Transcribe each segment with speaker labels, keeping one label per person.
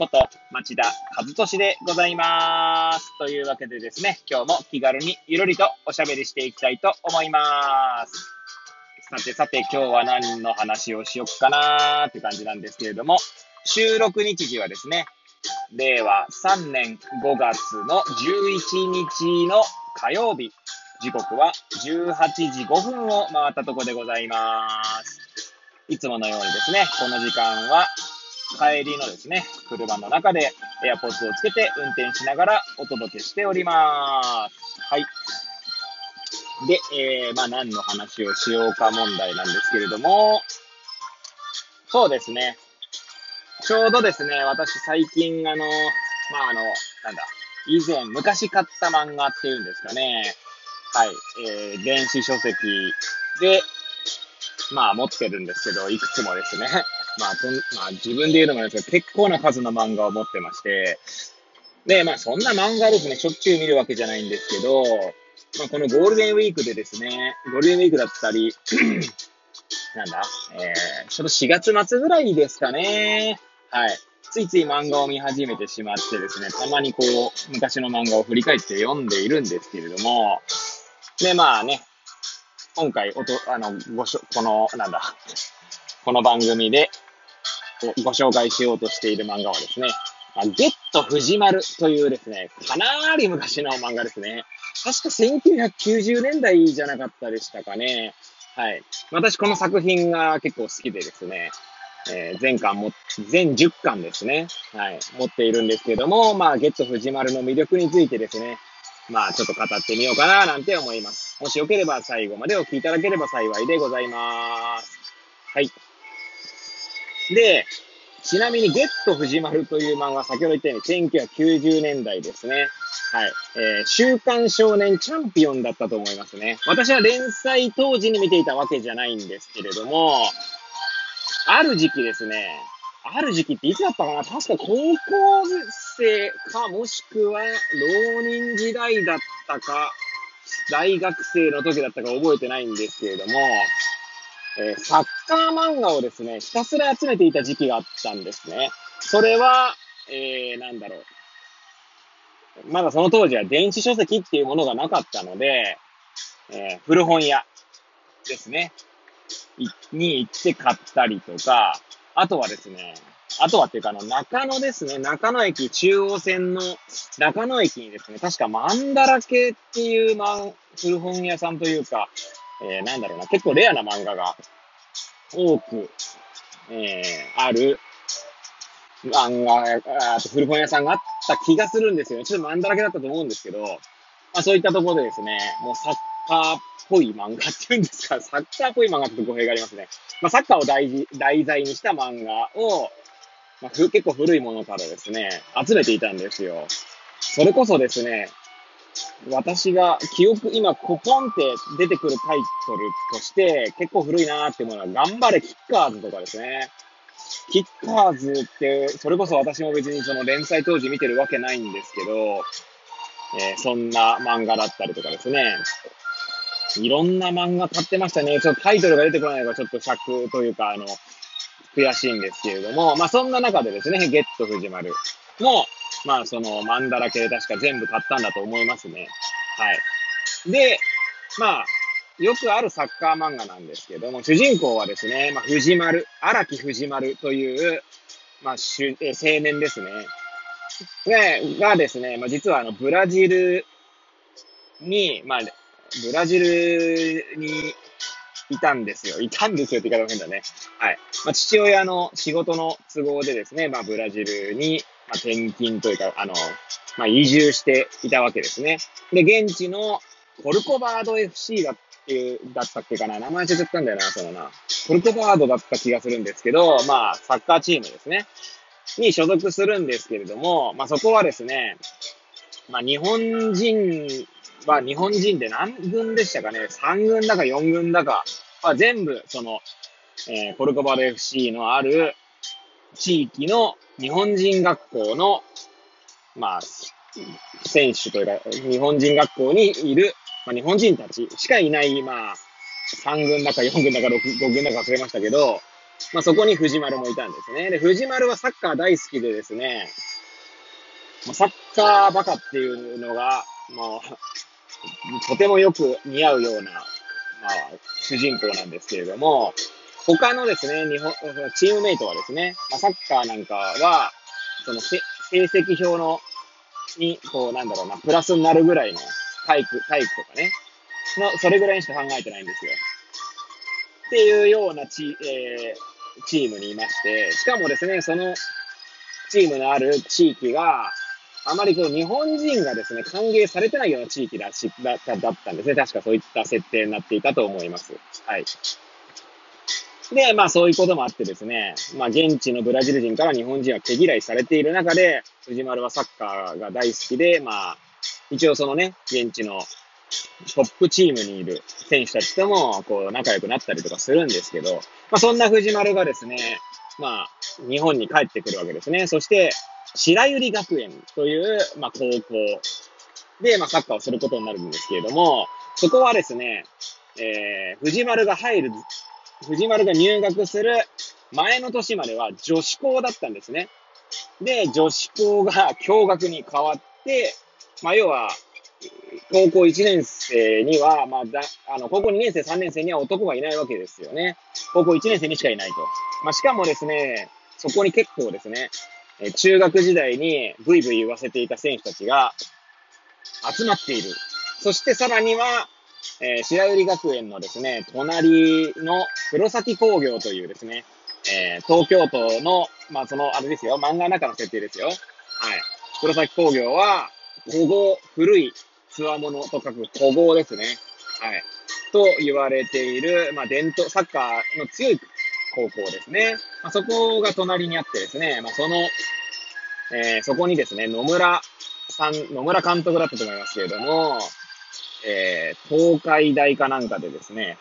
Speaker 1: こと町田和俊でございます。というわけでですね、今日も気軽にゆるりとおしゃべりしていきたいと思います。さてさて今日は何の話をしよっかなーって感じなんですけれども、収録日時はですね、令和3年5月の11日の火曜日、時刻は18時5分を回ったとこでございます。いつものようにですね、この時間は帰りのですね、車の中で AirPods をつけて運転しながらお届けしております。はい。で、えー、まあ何の話をしようか問題なんですけれども、そうですね。ちょうどですね、私最近あの、まああの、なんだ、以前、昔買った漫画っていうんですかね。はい。えー、電子書籍で、まあ持ってるんですけど、いくつもですね。まあ、とんまあ、自分で言うのもですけど、結構な数の漫画を持ってまして、で、まあそんな漫画ですね、しょっちゅう見るわけじゃないんですけど、まあこのゴールデンウィークでですね、ゴールデンウィークだったり、なんだ、えー、ちょっと4月末ぐらいですかね。はい。ついつい漫画を見始めてしまってですね、たまにこう、昔の漫画を振り返って読んでいるんですけれども、で、まあね、今回おと、あの、ごしょ、この、なんだ、この番組でご紹介しようとしている漫画はですね、あゲット藤丸というですね、かなり昔の漫画ですね。確か1990年代じゃなかったでしたかね。はい。私この作品が結構好きでですね、えー、全巻も、全10巻ですね。はい。持っているんですけども、まあ、ゲット藤丸の魅力についてですね、まあ、ちょっと語ってみようかな、なんて思います。もしよければ最後までお聞きいただければ幸いでございます。はい。で、ちなみに、ゲット藤丸という漫画、先ほど言ったように1990年代ですね。はい。えー、週刊少年チャンピオンだったと思いますね。私は連載当時に見ていたわけじゃないんですけれども、ある時期ですね、ある時期っていつだったかな？確か高校生か、もしくは浪人時代だったか、大学生の時だったか覚えてないんですけれども、えー、サッカー漫画をですね、ひたすら集めていた時期があったんですね。それは、えー、なんだろう。まだその当時は電子書籍っていうものがなかったので、えー、古本屋ですね。に行って買ったりとか、あとはですね、あとはっていうか、あの、中野ですね。中野駅、中央線の中野駅にですね、確かマンダラケっていう、まあ、古本屋さんというか、えー、なんだろうな、結構レアな漫画が多く、えー、ある漫画、あと古本屋さんがあった気がするんですよね。ちょっとマンダラケだったと思うんですけど、まあそういったところでですね、もうサッカーっぽい漫画っていうんですか、サッカーっぽい漫画って語弊がありますね。まあサッカーを題題材にした漫画を、まあ、結構古いものからですね、集めていたんですよ。それこそですね、私が記憶、今、コポンって出てくるタイトルとして、結構古いなーってものは、頑張れキッカーズとかですね。キッカーズって、それこそ私も別にその連載当時見てるわけないんですけど、えー、そんな漫画だったりとかですね。いろんな漫画買ってましたね。ちょっとタイトルが出てこないのがちょっと尺というか、あの、悔しいんですけれども、まあそんな中でですね、ゲット藤丸も、まあそのマンダラ系確か全部買ったんだと思いますね。はい。で、まあ、よくあるサッカー漫画なんですけども、主人公はですね、まあ、藤丸、荒木藤丸という、まあ、しえ青年ですね。ね、がですね、まあ、実はあの、ブラジルに、まあ、ブラジルにいたんですよ。いたんですよって言い方変だね。はい。まあ、父親の仕事の都合でですね、まあ、ブラジルに、まあ、転勤というか、あの、まあ、移住していたわけですね。で、現地のコルコバード FC だっていう、だったっけかな。名前忘れちゃったんだよな、そのな。コルコバードだった気がするんですけど、まあ、サッカーチームですね。に所属するんですけれども、まあ、そこはですね、まあ、日本人は日本人で何軍でしたかね ?3 軍だか4軍だか、まあ、全部、その、えー、コルコバル FC のある地域の日本人学校の、まあ、選手というか、日本人学校にいる、まあ、日本人たちしかいない、まあ、3軍だか4軍だか 6, 5軍だか忘れましたけど、まあ、そこに藤丸もいたんですね。で、藤丸はサッカー大好きでですね、サッカーバカっていうのが、もう、とてもよく似合うような、まあ、主人公なんですけれども、他のですね、日本、チームメイトはですね、まあ、サッカーなんかは、その成績表の、に、こう、なんだろうな、プラスになるぐらいの体育、体育とかね、の、それぐらいにしか考えてないんですよ。っていうようなチ,、えー、チームにいまして、しかもですね、そのチームのある地域が、あまりこう日本人がですね、歓迎されてないような地域だしだだったんですね。確かそういった設定になっていたと思います。はい。で、まあそういうこともあってですね、まあ現地のブラジル人から日本人は毛嫌いされている中で、藤丸はサッカーが大好きで、まあ、一応そのね、現地のトップチームにいる選手たちとも、こう、仲良くなったりとかするんですけど、まあそんな藤丸がですね、まあ、日本に帰ってくるわけですね。そして、白百合学園という、まあ高校で、まあサッカーをすることになるんですけれども、そこはですね、えー、藤丸が入る藤丸が入学する前の年までは女子校だったんですね。で、女子校が共学に変わって、まあ、要は、高校1年生には、まあ、だ、あの、高校2年生、3年生には男がいないわけですよね。高校1年生にしかいないと。まあ、しかもですね、そこに結構ですね、中学時代にブイブイ言わせていた選手たちが集まっている。そしてさらには、えー、白百合学園のですね、隣の黒崎工業というですね、えー、東京都の、まあ、その、あれですよ、漫画の中の設定ですよ。はい。黒崎工業は、古豪、古い、つわものと書く古豪ですね。はい。と言われている、まあ、伝統、サッカーの強い高校ですね。まあ、そこが隣にあってですね、まあ、その、えー、そこにですね、野村さん、野村監督だったと思いますけれども、えー、東海大かなんかでですね、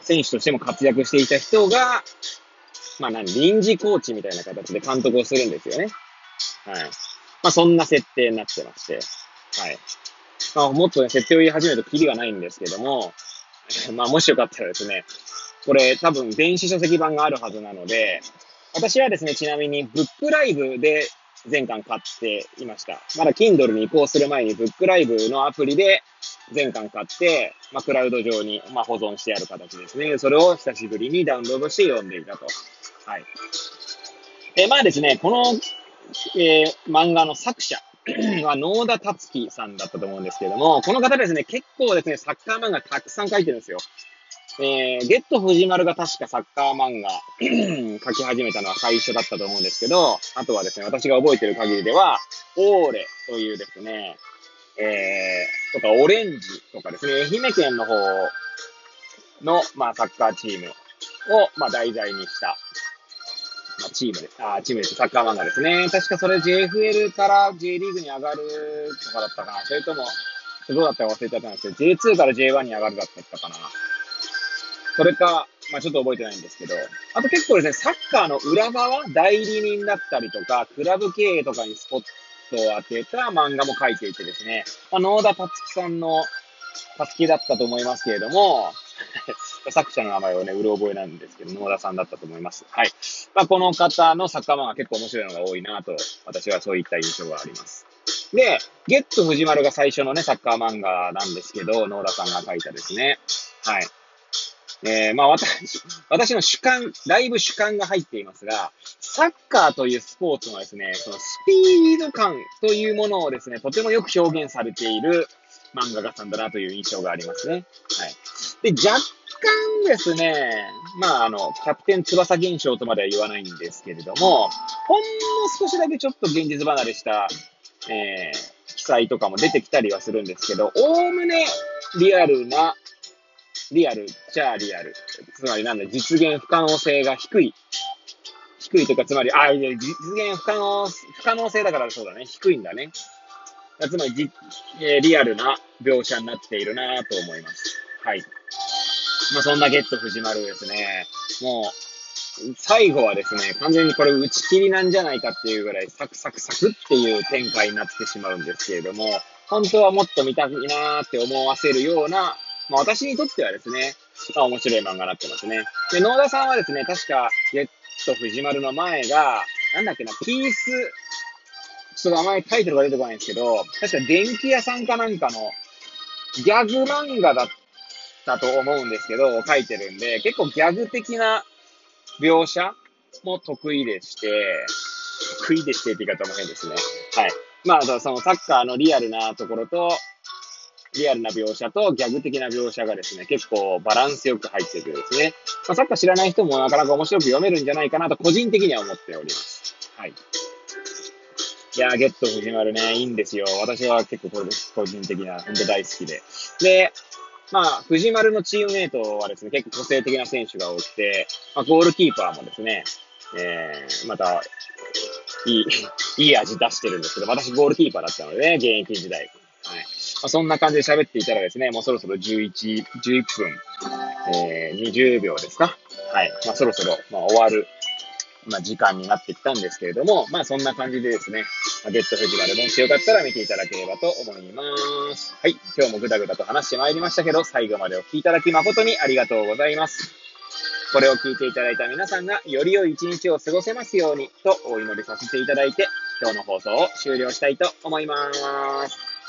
Speaker 1: 選手としても活躍していた人が、まあ何、臨時コーチみたいな形で監督をするんですよね。はい。まあそんな設定になってまして、はい。まあもっとね、設定を言い始めるとキリがないんですけども、まあもしよかったらですね、これ多分電子書籍版があるはずなので、私はですね、ちなみにブックライブで全巻買っていました。まだ Kindle に移行する前にブックライブのアプリで全巻買って、まあ、クラウド上に、まあ、保存してある形ですね。それを久しぶりにダウンロードして読んでいたと。はい。えまあですね、この、えー、漫画の作者は能田達樹さんだったと思うんですけども、この方ですね、結構ですね、サッカー漫画たくさん書いてるんですよ。えー、ゲット藤丸が確かサッカー漫画 書き始めたのは最初だったと思うんですけど、あとはですね、私が覚えてる限りでは、オーレというですね、えー、とか、オレンジとかですね、愛媛県の方の、まあ、サッカーチームを、まあ、題材にした、まあ、チームです、あ、チームです。サッカー漫画ですね。確かそれ JFL から J リーグに上がるとかだったかな。それとも、どうだったか忘れちゃったんですけど、J2 から J1 に上がるだったかな。それか、まあちょっと覚えてないんですけど、あと結構ですね、サッカーの裏側、代理人だったりとか、クラブ経営とかにスポットを当てた漫画も書いていてですね、まあ、野田達樹さんのたつきだったと思いますけれども、作者の名前をね、うる覚えなんですけど、野田さんだったと思います。はい。まあ、この方のサッカー漫画結構面白いのが多いなと、私はそういった印象があります。で、ゲット藤丸が最初のね、サッカー漫画なんですけど、野田さんが書いたですね。はい。えー、まあ私、私の主観、だいぶ主観が入っていますが、サッカーというスポーツのですね、そのスピード感というものをですね、とてもよく表現されている漫画家さんだなという印象がありますね。はい。で、若干ですね、まああの、キャプテン翼現象とまでは言わないんですけれども、ほんの少しだけちょっと現実離れした、えー、記載とかも出てきたりはするんですけど、おおむねリアルなリアル、じゃあリアル。つまりなんだ、実現不可能性が低い。低いというか、つまり、あ、いや、実現不可能、不可能性だからそうだね。低いんだね。つまりじ、えー、リアルな描写になっているなと思います。はい。まあ、そんなゲット藤丸ですね。もう、最後はですね、完全にこれ打ち切りなんじゃないかっていうぐらいサクサクサクっていう展開になってしまうんですけれども、本当はもっと見たいなーって思わせるような、まあ私にとってはですね、まあ面白い漫画になってますね。で、野田さんはですね、確か、ゲット藤丸の前が、なんだっけな、ピース、ちょっとあまりタイトルが出てこないんですけど、確か電気屋さんかなんかのギャグ漫画だったと思うんですけど、書いてるんで、結構ギャグ的な描写も得意でして、得意でしてって言い方も変ですね。はい。まあ、そのサッカーのリアルなところと、リアルな描写とギャグ的な描写がですね、結構バランスよく入ってくるですね。まあ、サッカー知らない人もなかなか面白く読めるんじゃないかなと個人的には思っております。はい。いやー、ゲット藤丸ね、いいんですよ。私は結構これです。個人的な、本当大好きで。で、まあ、藤丸のチームメイトはですね、結構個性的な選手が多くて、まあ、ゴールキーパーもですね、えー、また、いい、いい味出してるんですけど、私ゴールキーパーだったのでね、現役時代。まあ、そんな感じで喋っていたらですね、もうそろそろ11、11分、えー、20秒ですか。はい。まあ、そろそろ、まあ、終わる、まあ、時間になってきたんですけれども、まあ、そんな感じでですね、まあ、ゲットフェジマルもしよかったら見ていただければと思います。はい。今日もぐだぐだと話してまいりましたけど、最後までお聴きいただき誠にありがとうございます。これを聞いていただいた皆さんがより良い一日を過ごせますようにとお祈りさせていただいて、今日の放送を終了したいと思います。